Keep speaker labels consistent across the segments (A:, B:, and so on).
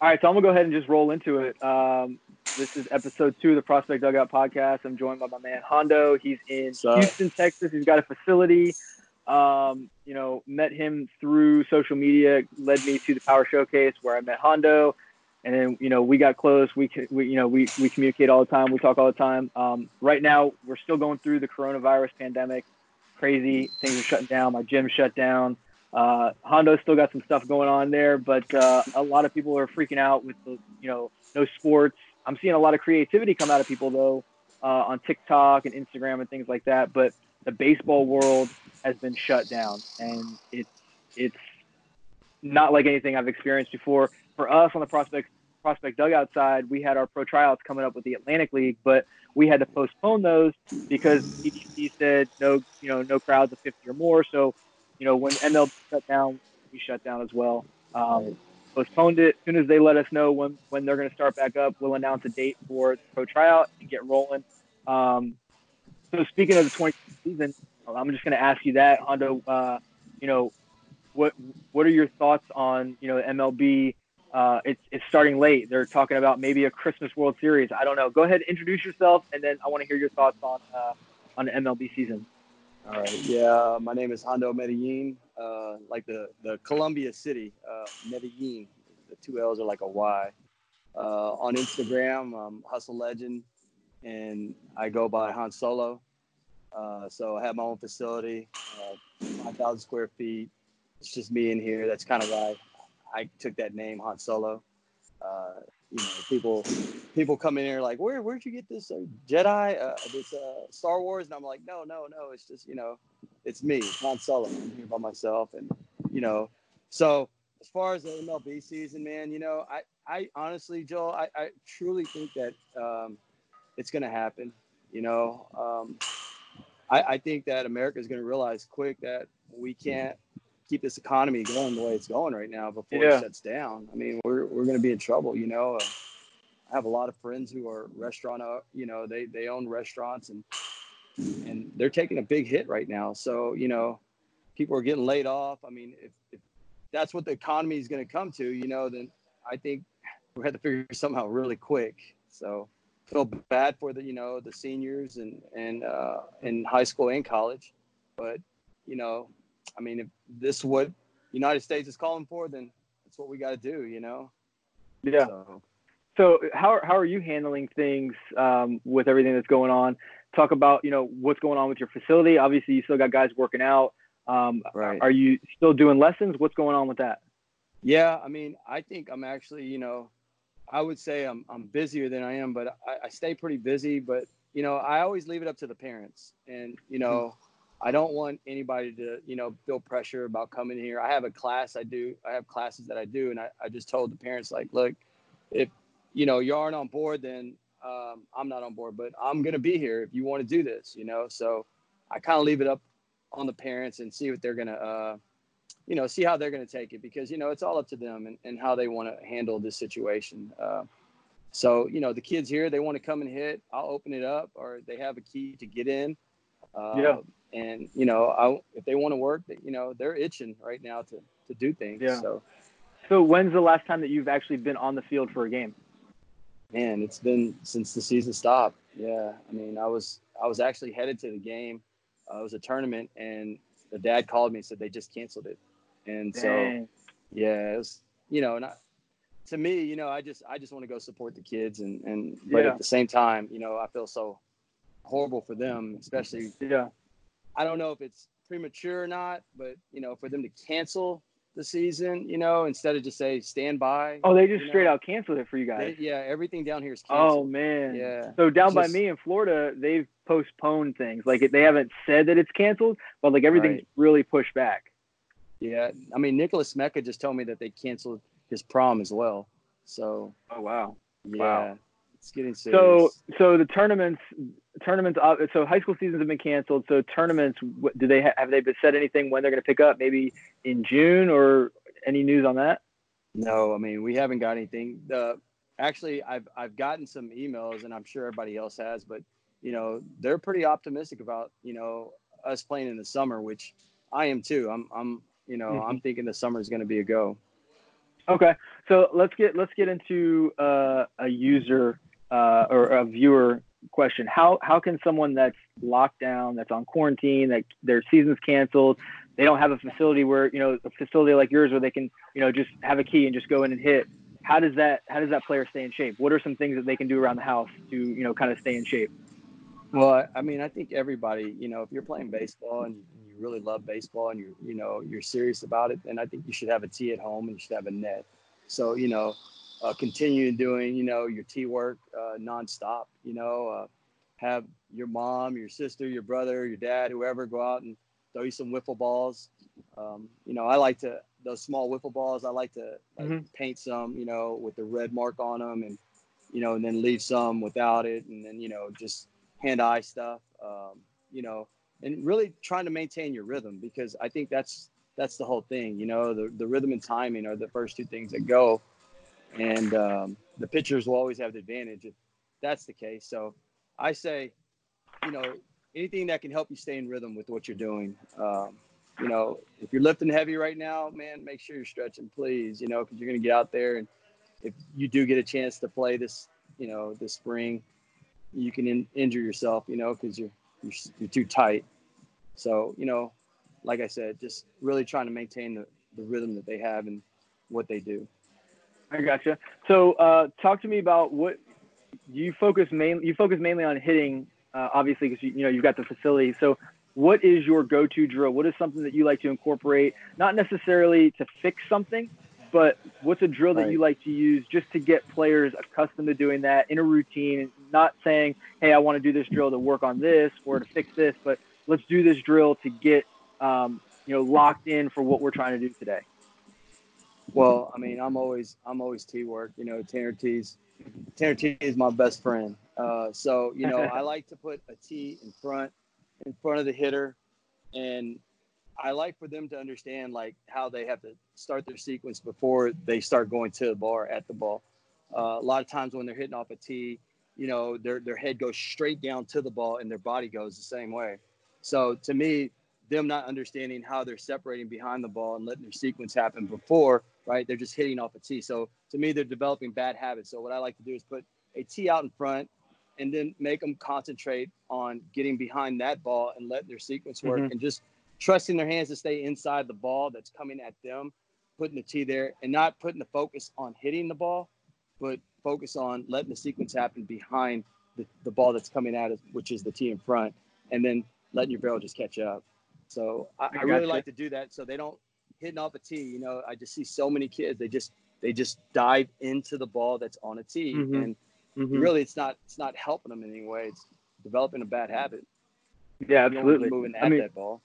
A: All right, so I'm gonna go ahead and just roll into it. Um, this is episode two of the Prospect Dugout podcast. I'm joined by my man Hondo. He's in Houston, Texas. He's got a facility. Um, you know, met him through social media, led me to the Power Showcase where I met Hondo, and then you know we got close. We, we you know we we communicate all the time. We talk all the time. Um, right now we're still going through the coronavirus pandemic. Crazy things are shutting down. My gym shut down. Uh, Hondo's still got some stuff going on there, but uh, a lot of people are freaking out with the, you know, no sports. I'm seeing a lot of creativity come out of people though uh, on TikTok and Instagram and things like that. But the baseball world has been shut down, and it's it's not like anything I've experienced before. For us on the prospect prospect dugout side, we had our pro tryouts coming up with the Atlantic League, but we had to postpone those because CDC said no, you know, no crowds of 50 or more. So you know, when MLB shut down, we shut down as well. Um, postponed it. As soon as they let us know when, when they're going to start back up, we'll announce a date for the pro tryout and get rolling. Um, so speaking of the 20 season, I'm just going to ask you that, Hondo. Uh, you know, what what are your thoughts on you know MLB? Uh, it's it's starting late. They're talking about maybe a Christmas World Series. I don't know. Go ahead, introduce yourself, and then I want to hear your thoughts on uh, on the MLB season.
B: All right. Yeah, my name is Hondo Medellin, uh, like the, the Colombia city, uh, Medellin. The two L's are like a Y. Uh, on Instagram, I'm Hustle Legend, and I go by Han Solo. Uh, so I have my own facility, uh, 5,000 square feet. It's just me in here. That's kind of why I took that name, Han Solo. You know, people people come in here like, where where'd you get this uh, Jedi, uh, this uh, Star Wars? And I'm like, no, no, no. It's just you know, it's me, Han Solo. I'm here by myself, and you know, so as far as the MLB season, man, you know, I I honestly, Joel, I, I truly think that um, it's to happen. You know, um, I, I think that America is to realize quick that we can't keep this economy going the way it's going right now before yeah. it shuts down. I mean, we're, we're going to be in trouble, you know. Uh, I have a lot of friends who are restaurant, uh, you know, they, they own restaurants and, and they're taking a big hit right now. So, you know, people are getting laid off. I mean, if, if that's what the economy is going to come to, you know, then I think we have to figure something out really quick. So feel bad for the, you know, the seniors and, and, uh, in high school and college, but you know, I mean, if this is what United States is calling for, then that's what we got to do, you know?
A: Yeah. So. so, how, how are you handling things um, with everything that's going on? Talk about, you know, what's going on with your facility. Obviously, you still got guys working out. Um, right. Are you still doing lessons? What's going on with that?
B: Yeah, I mean, I think I'm actually, you know, I would say I'm, I'm busier than I am, but I, I stay pretty busy. But, you know, I always leave it up to the parents. And, you know, I don't want anybody to, you know, feel pressure about coming here. I have a class I do, I have classes that I do. And I, I just told the parents, like, look, if, you know, you aren't on board, then um, I'm not on board, but I'm to be here if you want to do this, you know? So I kind of leave it up on the parents and see what they're to, uh, you know, see how they're to take it because, you know, it's all up to them and, and how they want to handle this situation. Uh, so, you know, the kids here, they want to come and hit, I'll open it up or they have a key to get in. Uh, yeah and you know, I, if they want to work, you know, they're itching right now to to do things. Yeah. So,
A: so when's the last time that you've actually been on the field for a game?
B: Man, it's been since the season stopped. Yeah, I mean, I was I was actually headed to the game. Uh, it was a tournament, and the dad called me and said they just canceled it. And Dang. so, yeah, it was you know, not to me, you know, I just I just want to go support the kids, and and but yeah. at the same time, you know, I feel so horrible for them, especially yeah I don't know if it's premature or not, but you know, for them to cancel the season, you know, instead of just say stand by.
A: Oh, they just straight know? out canceled it for you guys.
B: They, yeah, everything down here is
A: oh, canceled. Oh man. Yeah. So down by me in Florida, they've postponed things. Like they haven't said that it's canceled, but like everything's right. really pushed back.
B: Yeah, I mean Nicholas Mecca just told me that they canceled his prom as well. So.
A: Oh wow.
B: Yeah.
A: Wow.
B: It's getting serious.
A: So, so the tournaments, tournaments. Uh, so high school seasons have been canceled. So tournaments, do they have they said anything when they're going to pick up? Maybe in June or any news on that?
B: No, I mean we haven't got anything. The actually, I've I've gotten some emails, and I'm sure everybody else has, but you know they're pretty optimistic about you know us playing in the summer, which I am too. I'm I'm you know mm-hmm. I'm thinking the summer is going to be a go.
A: Okay, so let's get let's get into uh, a user uh, or a viewer question. How how can someone that's locked down, that's on quarantine, that their season's canceled, they don't have a facility where you know a facility like yours where they can you know just have a key and just go in and hit. How does that how does that player stay in shape? What are some things that they can do around the house to you know kind of stay in shape?
B: Well, I mean, I think everybody, you know, if you're playing baseball and you really love baseball and you're, you know, you're serious about it, then I think you should have a tee at home and you should have a net. So, you know, uh, continue doing, you know, your tee work uh, nonstop. You know, uh, have your mom, your sister, your brother, your dad, whoever go out and throw you some wiffle balls. Um, you know, I like to those small wiffle balls. I like to like, mm-hmm. paint some, you know, with the red mark on them, and you know, and then leave some without it, and then you know, just hand-eye stuff. Um, you know, and really trying to maintain your rhythm because I think that's that's the whole thing. You know, the the rhythm and timing are the first two things that go and um, the pitchers will always have the advantage if that's the case. So I say, you know, anything that can help you stay in rhythm with what you're doing. Um, you know, if you're lifting heavy right now, man, make sure you're stretching, please. You know, because you're going to get out there, and if you do get a chance to play this, you know, this spring, you can in- injure yourself. You know, because you're, you're you're too tight. So you know, like I said, just really trying to maintain the, the rhythm that they have and what they do.
A: I gotcha. So, uh, talk to me about what you focus mainly. You focus mainly on hitting, uh, obviously, because you, you know you've got the facility. So, what is your go-to drill? What is something that you like to incorporate? Not necessarily to fix something, but what's a drill that you like to use just to get players accustomed to doing that in a routine? Not saying, "Hey, I want to do this drill to work on this or to fix this," but let's do this drill to get um, you know locked in for what we're trying to do today.
B: Well, I mean, I'm always I'm always T work. You know, Tanner Tees Tanner Tee is my best friend. Uh, so you know, I like to put a T in front in front of the hitter, and I like for them to understand like how they have to start their sequence before they start going to the bar at the ball. Uh, a lot of times when they're hitting off a tee, you know, their their head goes straight down to the ball and their body goes the same way. So to me, them not understanding how they're separating behind the ball and letting their sequence happen before, right? They're just hitting off a tee. So to me, they're developing bad habits. So what I like to do is put a tee out in front and then make them concentrate on getting behind that ball and letting their sequence work mm-hmm. and just trusting their hands to stay inside the ball that's coming at them, putting the tee there and not putting the focus on hitting the ball, but focus on letting the sequence happen behind the, the ball that's coming at us, which is the tee in front, and then letting your barrel just catch up. So I, I, I really like to do that so they don't hitting off a tee. You know, I just see so many kids they just they just dive into the ball that's on a tee, mm-hmm. and mm-hmm. really it's not it's not helping them in any way. It's developing a bad habit.
A: Yeah, absolutely.
B: Moving at I mean, that ball.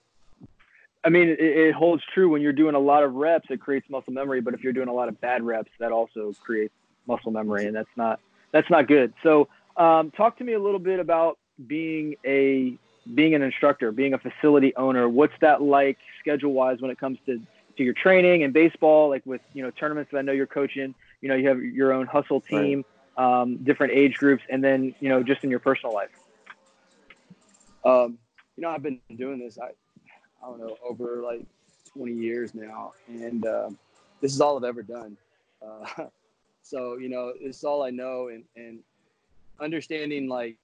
A: I mean, it, it, holds true when you're doing a lot of reps, it creates muscle memory. But if you're doing a lot of bad reps, that also creates muscle memory, and that's not that's not good. So, um, talk to me a little bit about being a being an instructor, being a facility owner, what's that like schedule wise when it comes to, to your training and baseball, like with, you know, tournaments that I know you're coaching, you know, you have your own hustle team, right. um, different age groups, and then, you know, just in your personal life.
B: Um, you know, I've been doing this, I, I don't know, over like 20 years now. And, uh, this is all I've ever done. Uh, so, you know, it's all I know and, and understanding like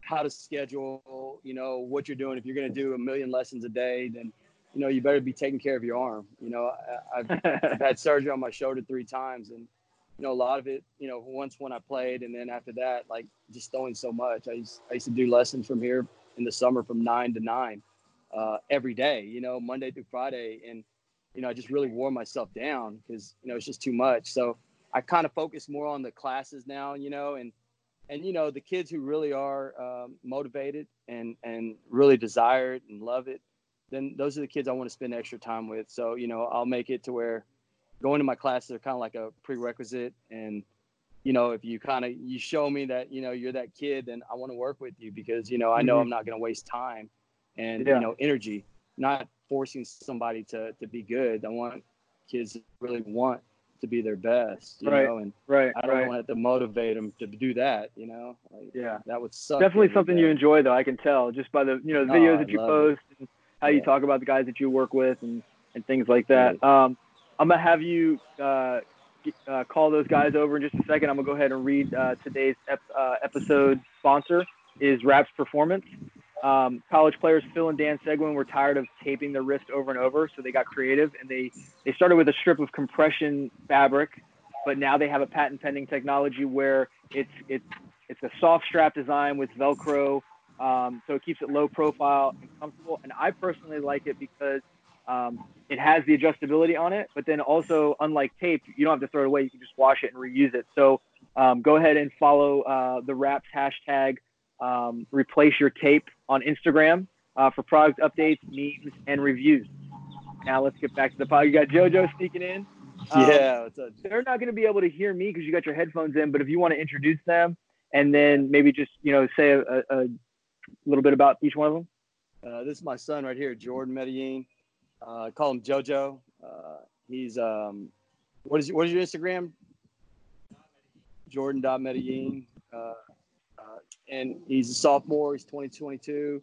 B: how to schedule, you know, what you're doing. If you're going to do a million lessons a day, then, you know, you better be taking care of your arm. You know, I, have I've had surgery on my shoulder three times and, you know, a lot of it, you know, once when I played and then after that, like just throwing so much. I used, I used to do lessons from here in the summer from nine to nine uh, every day, you know, Monday through Friday. And, you know, I just really wore myself down because, you know, it's just too much. So I kind of focus more on the classes now, you know, and, and you know the kids who really are um, motivated and and really desire it and love it then those are the kids i want to spend extra time with so you know i'll make it to where going to my classes are kind of like a prerequisite and you know if you kind of you show me that you know you're that kid then i want to work with you because you know i know mm-hmm. i'm not going to waste time and yeah. you know energy not forcing somebody to to be good i want kids to really want to be their best, you
A: right,
B: know, and
A: right,
B: I don't
A: right.
B: want to motivate them to do that, you know. Like,
A: yeah,
B: that would suck.
A: Definitely something you enjoy, though. I can tell just by the you know the videos oh, that you post, and how you talk about the guys that you work with, and and things like that. Um, I'm gonna have you uh, uh, call those guys over in just a second. I'm gonna go ahead and read uh, today's ep- uh, episode sponsor is Wraps Performance. Um, college players Phil and Dan Seguin were tired of taping their wrist over and over, so they got creative and they they started with a strip of compression fabric, but now they have a patent pending technology where it's it's it's a soft strap design with Velcro, um, so it keeps it low profile and comfortable. And I personally like it because um, it has the adjustability on it, but then also, unlike tape, you don't have to throw it away. You can just wash it and reuse it. So um, go ahead and follow uh, the Wraps hashtag. Um, replace your tape on Instagram uh, for product updates, memes, and reviews. Now let's get back to the pod. You got JoJo sneaking in.
B: Um, yeah,
A: they're not going to be able to hear me because you got your headphones in. But if you want to introduce them and then maybe just you know say a, a little bit about each one of them.
B: Uh, this is my son right here, Jordan Medellin. Uh, call him JoJo. Uh, he's um, what is what is your Instagram? Jordan Medellin. Uh, uh, and he's a sophomore. He's 2022.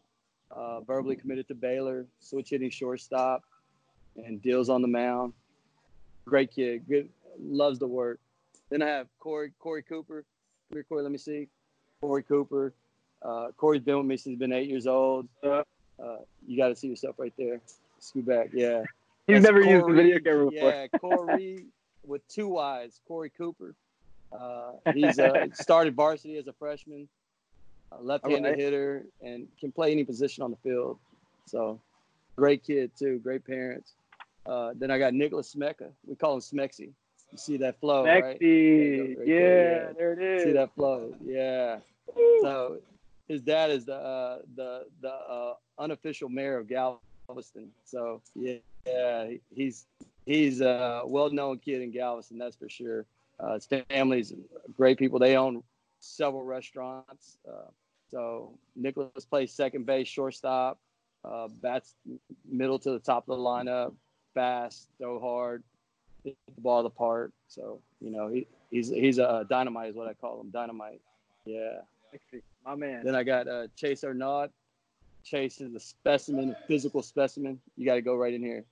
B: Uh, verbally committed to Baylor. Switch hitting shortstop, and deals on the mound. Great kid. Good. Loves the work. Then I have Corey Corey Cooper. Here, Corey. Let me see. Corey Cooper. Uh, Corey's been with me since he's been eight years old. Uh, you got to see yourself right there. Scoot back, yeah.
A: He's That's never Corey, used the video camera before.
B: Yeah, Corey with two Y's, Corey Cooper. Uh, he's uh, started varsity as a freshman, a left-handed right. hitter, and can play any position on the field. So, great kid too, great parents. Uh, then I got Nicholas Smeka. We call him Smexy. You see that flow,
A: Smexy.
B: right?
A: right? Yeah, there, yeah, there it is.
B: See that flow? Yeah. So his dad is the uh, the the uh, unofficial mayor of Galveston. So yeah, yeah, he's he's a well-known kid in Galveston, that's for sure. Uh, his family's great people. They own several restaurants. Uh, so Nicholas plays second base, shortstop, uh, bats middle to the top of the lineup, fast, throw hard, hit the ball the. So you know he, he's he's a dynamite is what I call him, dynamite. Yeah.
A: My man.
B: Then I got uh, Chase Arnaud. Chase is a specimen, a physical specimen. You got to go right in here.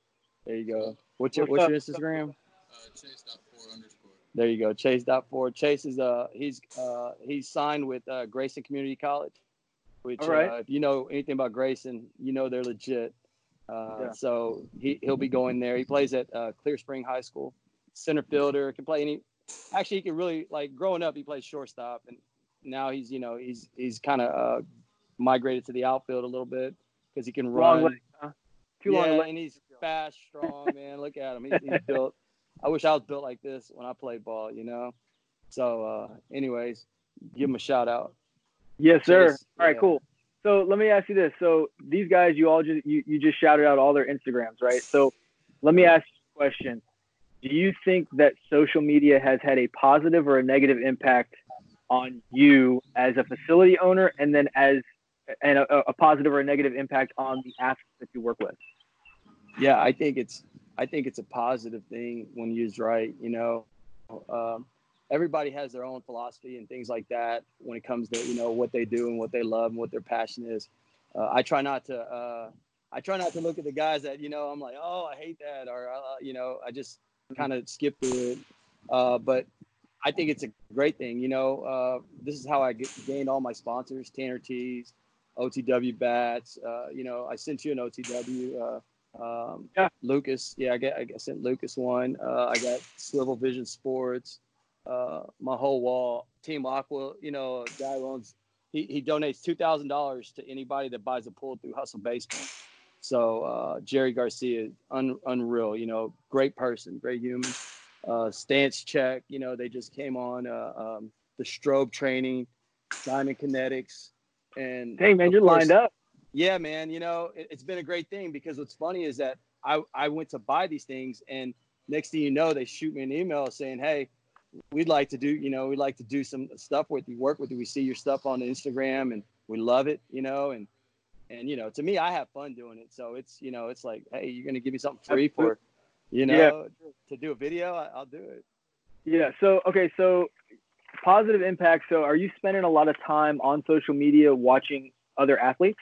B: There you go. What's your what's, what's your Instagram?
C: Uh, Chase.4 underscore.
B: There you go. Chase dot four. Chase is uh he's uh he's signed with uh, Grayson Community College, which right. uh, if you know anything about Grayson, you know they're legit. Uh, yeah. So he he'll be going there. He plays at uh, Clear Spring High School, center fielder. Can play any. Actually, he can really like growing up. He played shortstop, and now he's you know he's he's kind of uh, migrated to the outfield a little bit because he can run. Leg, huh? Too yeah, long and he's fast, strong, man. Look at him. He's, he's built. I wish I was built like this when I played ball, you know. So, uh, anyways, give him a shout out.
A: Yes, sir. Just, all right, yeah. cool. So let me ask you this. So these guys, you all just you, you just shouted out all their Instagrams, right? So let me ask you a question. Do you think that social media has had a positive or a negative impact on you as a facility owner and then as and a, a, positive or a negative impact on the athletes that you work with?
B: Yeah, I think it's I think it's a positive thing when used right. You know, um, everybody has their own philosophy and things like that when it comes to you know what they do and what they love and what their passion is. Uh, I try not to uh, I try not to look at the guys that you know I'm like oh I hate that or uh, you know I just kind of skip through it. Uh, but I think it's a great thing. You know, uh, this is how I get, gained all my sponsors: Tanner Tees, OTW bats. Uh, you know, I sent you an OTW. Uh, um, yeah. Lucas, yeah, I get I sent Lucas one. Uh, I got Swivel Vision Sports. Uh, my whole wall, Team Aqua. You know, guy owns. He, he donates two thousand dollars to anybody that buys a pool through Hustle Baseball. So uh, Jerry Garcia, un, unreal. You know, great person, great human. Uh, Stance Check, you know, they just came on uh, um, the strobe training, Diamond Kinetics. And
A: hey, man, you're course, lined up.
B: Yeah, man. You know, it, has been a great thing because what's funny is that I, I went to buy these things, and next thing you know, they shoot me an email saying, "Hey, we'd like to do, you know, we'd like to do some stuff with you, work with you. We see your stuff on Instagram, and we love it, you know." And and you know, to me, I have fun doing it. So it's you know, it's like, hey, you're gonna give me something free for, you know, yeah. to do a video. I, I'll do it.
A: Yeah. So okay. So positive impact. So, are you spending a lot of time on social media watching other athletes?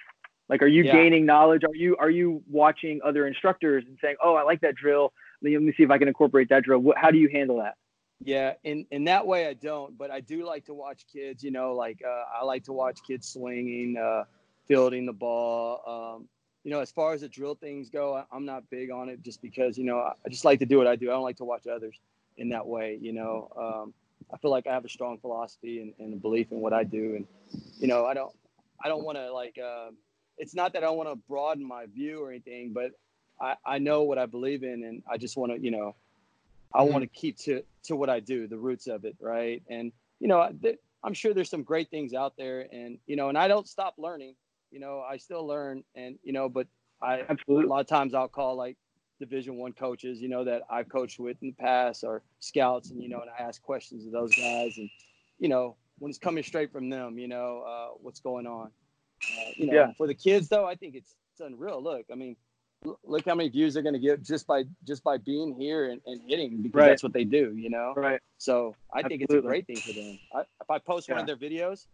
A: Like, are you yeah. gaining knowledge? Are you are you watching other instructors and saying, "Oh, I like that drill. let me see if I can incorporate that drill. What, how do you handle that?
B: Yeah, in in that way I don't, but I do like to watch kids. You know, like uh, I like to watch kids swinging, uh, fielding the ball. Um, you know, as far as the drill things go, I'm not big on it just because you know I just like to do what I do. I don't like to watch others in that way. You know, um, I feel like I have a strong philosophy and, and a belief in what I do, and you know, I don't I don't want to like. Uh, it's not that I want to broaden my view or anything, but I, I know what I believe in, and I just want to, you know, I want to mm-hmm. keep to to what I do, the roots of it, right? And you know, th- I'm sure there's some great things out there, and you know, and I don't stop learning. You know, I still learn, and you know, but I
A: absolutely
B: a lot of times I'll call like Division One coaches, you know, that I've coached with in the past, or scouts, and you know, and I ask questions of those guys, and you know, when it's coming straight from them, you know, uh, what's going on. Uh, you know, yeah. for the kids though, I think it's it's unreal. Look, I mean, look how many views they're going to get just by just by being here and, and hitting because right. that's what they do you know
A: right
B: so i Absolutely. think it's a great thing for them I, if i post yeah. one of their videos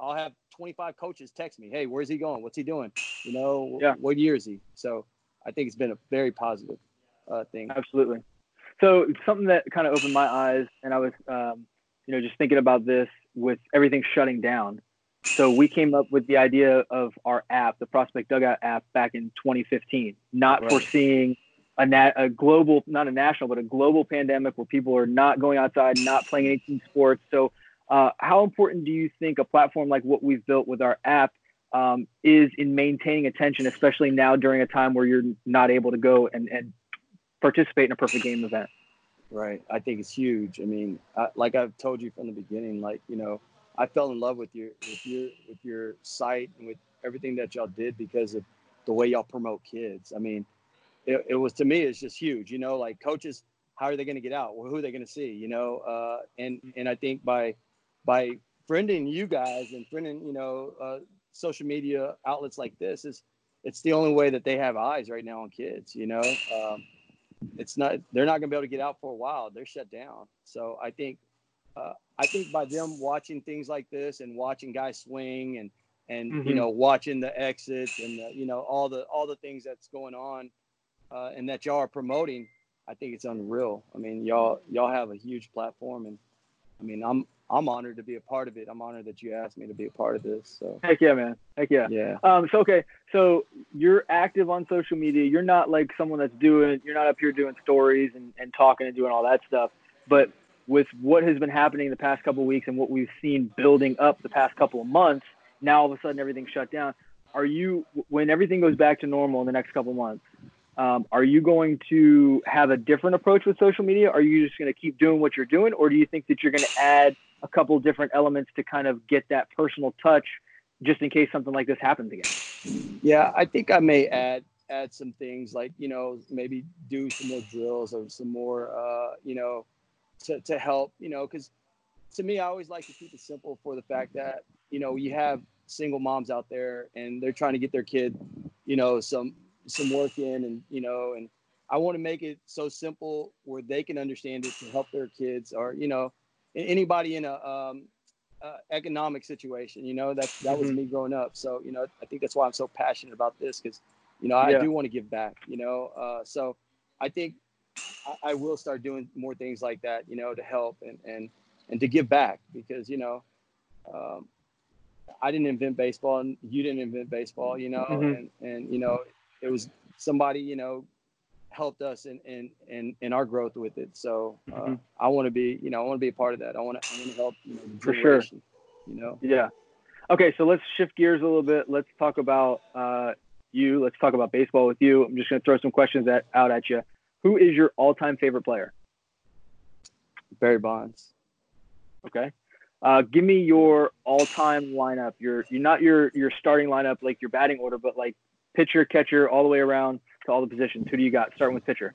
B: i'll have 25 coaches text me hey where's he going what's he doing you know yeah. what year is he so i think it's been a very positive uh, thing
A: Absolutely. So something that kind of opened my eyes, and I was, um, you know, just thinking about this with everything shutting down. So we came up with the idea of our app, the Prospect Dugout app, back in 2015, not right. foreseeing a, nat- a global, not a national, but a global pandemic where people are not going outside, not playing any team sports. So, uh, how important do you think a platform like what we've built with our app um, is in maintaining attention, especially now during a time where you're not able to go and, and participate in a perfect game event?
B: Right. I think it's huge. I mean, I, like I've told you from the beginning, like, you know, I fell in love with your with your with your site and with everything that y'all did because of the way y'all promote kids. I mean, it, it was to me it's just huge. You know, like coaches, how are they going to get out? Well, who are they going to see? You know, uh, and and I think by by friending you guys and friending you know uh, social media outlets like this is it's the only way that they have eyes right now on kids. You know, um, it's not they're not going to be able to get out for a while. They're shut down. So I think uh, I think by them watching things like this and watching guys swing and and mm-hmm. you know watching the exits and the, you know all the all the things that's going on uh, and that y'all are promoting, I think it's unreal. I mean, y'all y'all have a huge platform, and I mean, I'm I'm honored to be a part of it. I'm honored that you asked me to be a part of this. So
A: heck yeah, man. Heck yeah.
B: Yeah.
A: Um. So okay. So you're active on social media. You're not like someone that's doing. You're not up here doing stories and, and talking and doing all that stuff. But with what has been happening the past couple of weeks and what we've seen building up the past couple of months, now all of a sudden everything's shut down. Are you, when everything goes back to normal in the next couple of months, um, are you going to have a different approach with social media? Are you just going to keep doing what you're doing, or do you think that you're going to add a couple different elements to kind of get that personal touch, just in case something like this happens again?
B: Yeah, I think I may add add some things like you know maybe do some more drills or some more uh, you know to, to help, you know, because to me, I always like to keep it simple for the fact that, you know, you have single moms out there and they're trying to get their kid, you know, some, some work in and, you know, and I want to make it so simple where they can understand it to help their kids or, you know, anybody in a, um, uh, economic situation, you know, that, that was mm-hmm. me growing up. So, you know, I think that's why I'm so passionate about this. Cause, you know, I yeah. do want to give back, you know? Uh, so I think I, I, will start doing more things like that, you know, to help and and and to give back because you know, um, I didn't invent baseball and you didn't invent baseball, you know, mm-hmm. and and you know, it was somebody you know helped us in in in, in our growth with it. So uh, mm-hmm. I want to be, you know, I want to be a part of that. I want to I want to help, you know,
A: for sure.
B: You know.
A: Yeah. Okay, so let's shift gears a little bit. Let's talk about uh, you. Let's talk about baseball with you. I'm just going to throw some questions at, out at you. Who is your all-time favorite player?
B: Barry Bonds.
A: Okay. Uh, give me your all-time lineup. Your you're not your your starting lineup like your batting order, but like pitcher, catcher, all the way around all the positions. Who do you got? Starting with pitcher.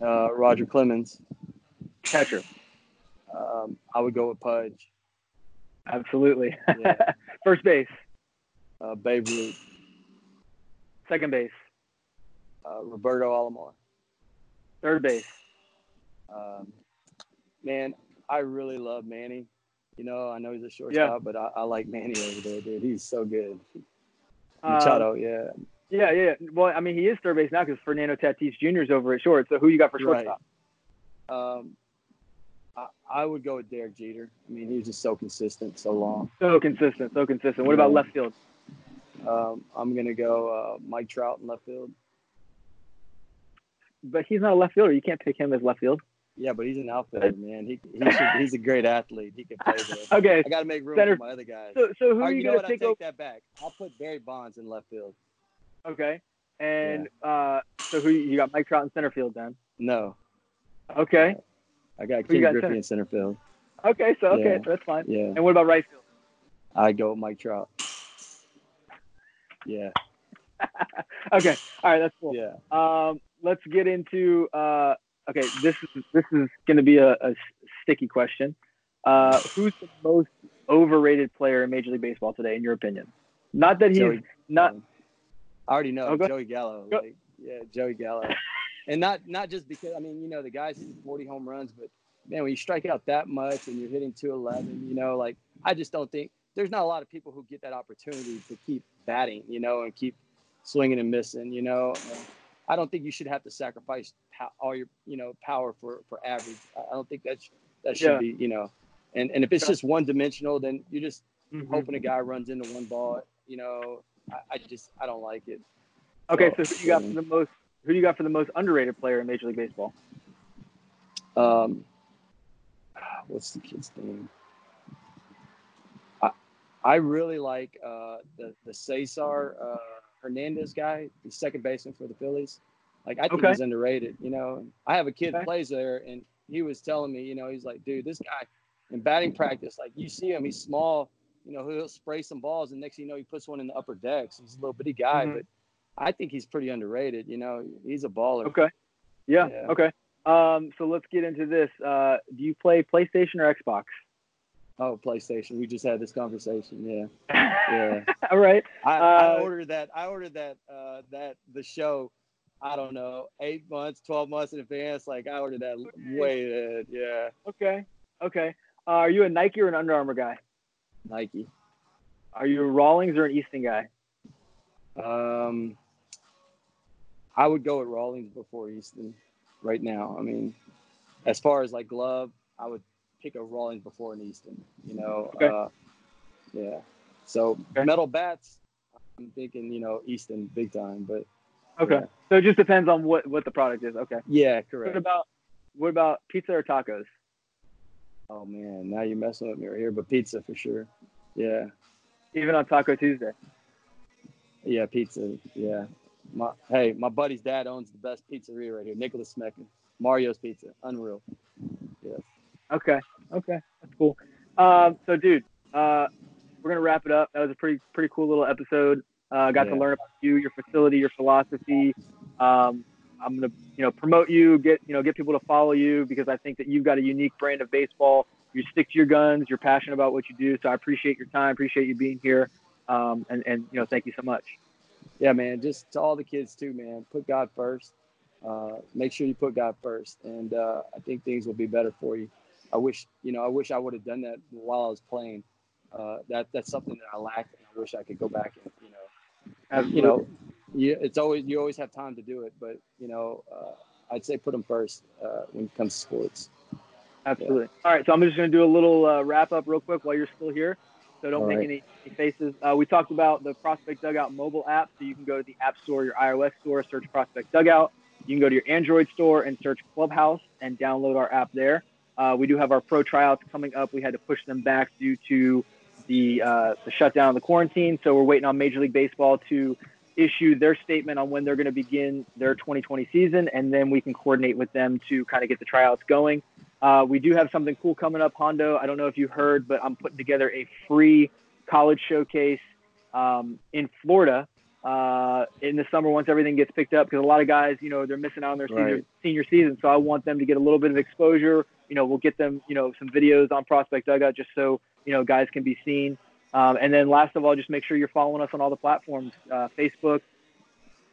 B: Uh, Roger Clemens.
A: Catcher.
B: Um, I would go with Pudge.
A: Absolutely. Yeah. First base.
B: Uh, Babe Ruth.
A: Second base.
B: Uh, Roberto Alomar.
A: Third base.
B: Um, man, I really love Manny. You know, I know he's a shortstop, yeah. but I, I, like Manny over there, dude. He's so good. Machado, um, yeah.
A: Yeah, yeah. Well, I mean, he is third base now because Fernando Tatis Jr. is over at short. So who you got for
B: Right.
A: shortstop?
B: Um, I, I would go with Derek Jeter. I mean, he was just so consistent, so long.
A: So consistent, so consistent. What about left field?
B: Um, I'm gonna go uh, Mike Trout in left field.
A: But he's not a left fielder. You can't pick him as left field.
B: Yeah, but he's an outfielder, man. He, he should, he's a great athlete. He can play there.
A: Okay.
B: I got to make room
A: Center-
B: for my other guys.
A: So, so who
B: Or
A: are you,
B: you know
A: gonna
B: what? I take
A: over?
B: that back. I'll put Barry Bonds in left field.
A: Okay. And uh, so who you got? Mike Trout in center field then.
B: No,
A: Okay.
B: I got
A: Who you
B: King
A: got
B: Griffey
A: center?
B: in center field.
A: Okay. So okay,
B: Yeah.
A: that's fine.
B: Yeah,
A: And what about right field?
B: I go Mike Trout. Yeah,
A: Okay. All right. That's cool.
B: yeah.
A: Um, let's get into. Uh, okay, this is this is going to be a, a, sticky question. Uh, who's the most overrated player in Major League Baseball today, in your opinion? Not that he's
B: Joey,
A: not.
B: I already know
A: go-
B: Joey Gallo. Like, yeah, Joey Gallo, and not not just because I mean you know the guys hit 40 home runs, but man when you strike out that much and you're hitting 211, you know like I just don't think there's not a lot of people who get that opportunity to keep batting, you know, and keep swinging and missing, you know. And I don't think you should have to sacrifice all your you know power for for average. I don't think that sh- that should
A: Yeah.
B: be you know. And, and if it's just one dimensional, then you're just
A: Mhm.
B: hoping a guy runs into one ball. You know, I, I just I don't like it.
A: Okay, so
B: So,
A: who you got for the most? Who you got for the most underrated player in Major League Baseball?
B: Um, what's the kid's name? I I really like uh, the the Cesar uh, Hernandez guy, the second baseman for the Phillies. Like I think
A: Okay.
B: he's underrated. You know, I have a kid
A: Okay.
B: that plays there, and he was telling me, you know, he's like, dude, this guy in batting practice, like you see him, he's small. You know, he'll spray some balls, and next thing you know, he puts one in the upper decks. He's a little bitty guy,
A: Mhm.
B: but I think he's pretty underrated. You know, he's a baller.
A: Okay. Yeah.
B: Yeah.
A: Okay. Um, so let's get into this. Uh, do you play PlayStation or Xbox?
B: Oh, PlayStation. We just had this conversation. Yeah. Yeah.
A: All right.
B: I, I
A: Uh,
B: ordered that. I ordered that. Uh, that the show. I don't know, eight months, twelve months in advance. Like I ordered that way. ahead. Yeah.
A: Okay. Okay. Uh, are you a Nike or an Under Armour guy?
B: Nike.
A: Are you a Rawlings or an Easton guy?
B: Um, I would go with Rawlings before Easton right now. I mean, as far as like glove, I would pick a Rawlings before an Easton. You know.
A: Okay.
B: Uh, yeah. So
A: Okay.
B: metal bats. I'm thinking, you know, Easton big time, but
A: Okay.
B: Yeah.
A: So it just depends on what what the product is. Okay.
B: yeah, correct.
A: What about what about pizza or tacos?
B: Oh man, now you're messing with me right here, but pizza for sure. Yeah,
A: Even on Taco Tuesday.
B: yeah, pizza. Yeah. My hey, my buddy's dad owns the best pizzeria right here, Nicholas Smecken. Mario's Pizza, unreal. Yes.
A: Okay. Okay. That's cool. Um, so dude, uh, we're gonna wrap it up. That was a pretty pretty cool little episode. Uh, got to learn about you, your facility, your philosophy. Um, I'm gonna you know promote you, get you know get people to follow you because I think that you've got a unique brand of baseball. You stick to your guns. You're passionate about what you do. So I appreciate your time. Appreciate you being here. Um, and and you know thank you so much.
B: Yeah, man. Just to all the kids too, man. Put God first. Uh, make sure you put God first, and uh, I think things will be better for you. I wish, you know, I wish I would have done that while I was playing. Uh, that that's something that I lacked, and I wish I could go back and, you know,
A: Absolutely.
B: you know, you, it's always you always have time to do it, but you know, uh, I'd say put them first uh, when it comes to sports.
A: Absolutely. All right, so I'm just going to do a little uh, wrap up real quick while you're still here. So don't
B: All
A: make
B: right.
A: any, any faces. Uh, we talked about the Prospect Dugout mobile app. So you can go to the App Store, your iOS store, search Prospect Dugout. You can go to your Android store and search Clubhouse and download our app there. Uh, we do have our pro tryouts coming up. We had to push them back due to the, uh, the shutdown of the quarantine. So we're waiting on Major League Baseball to issue their statement on when they're going to begin their 2020 season, and then we can coordinate with them to kind of get the tryouts going. Uh, we do have something cool coming up, Hondo. I don't know if you heard, but I'm putting together a free college showcase um, in Florida uh, in the summer once everything gets picked up. Because a lot of guys, you know, they're missing out on their senior, senior season. So I want them to get a little bit of exposure. You know, we'll get them, you know, some videos on Prospect Dugout just so you know guys can be seen. Um, and then last of all, just make sure you're following us on all the platforms: uh, Facebook,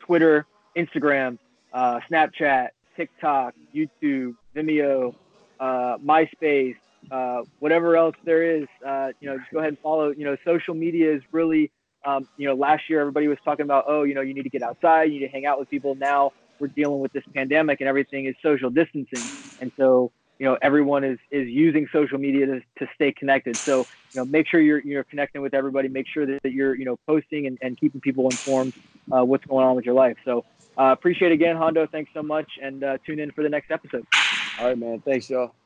A: Twitter, Instagram, uh, Snapchat, TikTok, YouTube, Vimeo, uh, MySpace, uh, whatever else there is. Uh, you know, just go ahead and follow. You know, social media is really Um, you know, last year everybody was talking about, oh, you know, you need to get outside, you need to hang out with people. Now we're dealing with this pandemic and everything is social distancing, and so you know everyone is is using social media to, to stay connected. So you know, make sure you're you're connecting with everybody. Make sure that, that you're you know posting and, and keeping people informed uh, what's going on with your life. So uh, appreciate it again, Hondo. Thanks so much, and uh, tune in for the next episode.
B: All right, man. Thanks, y'all.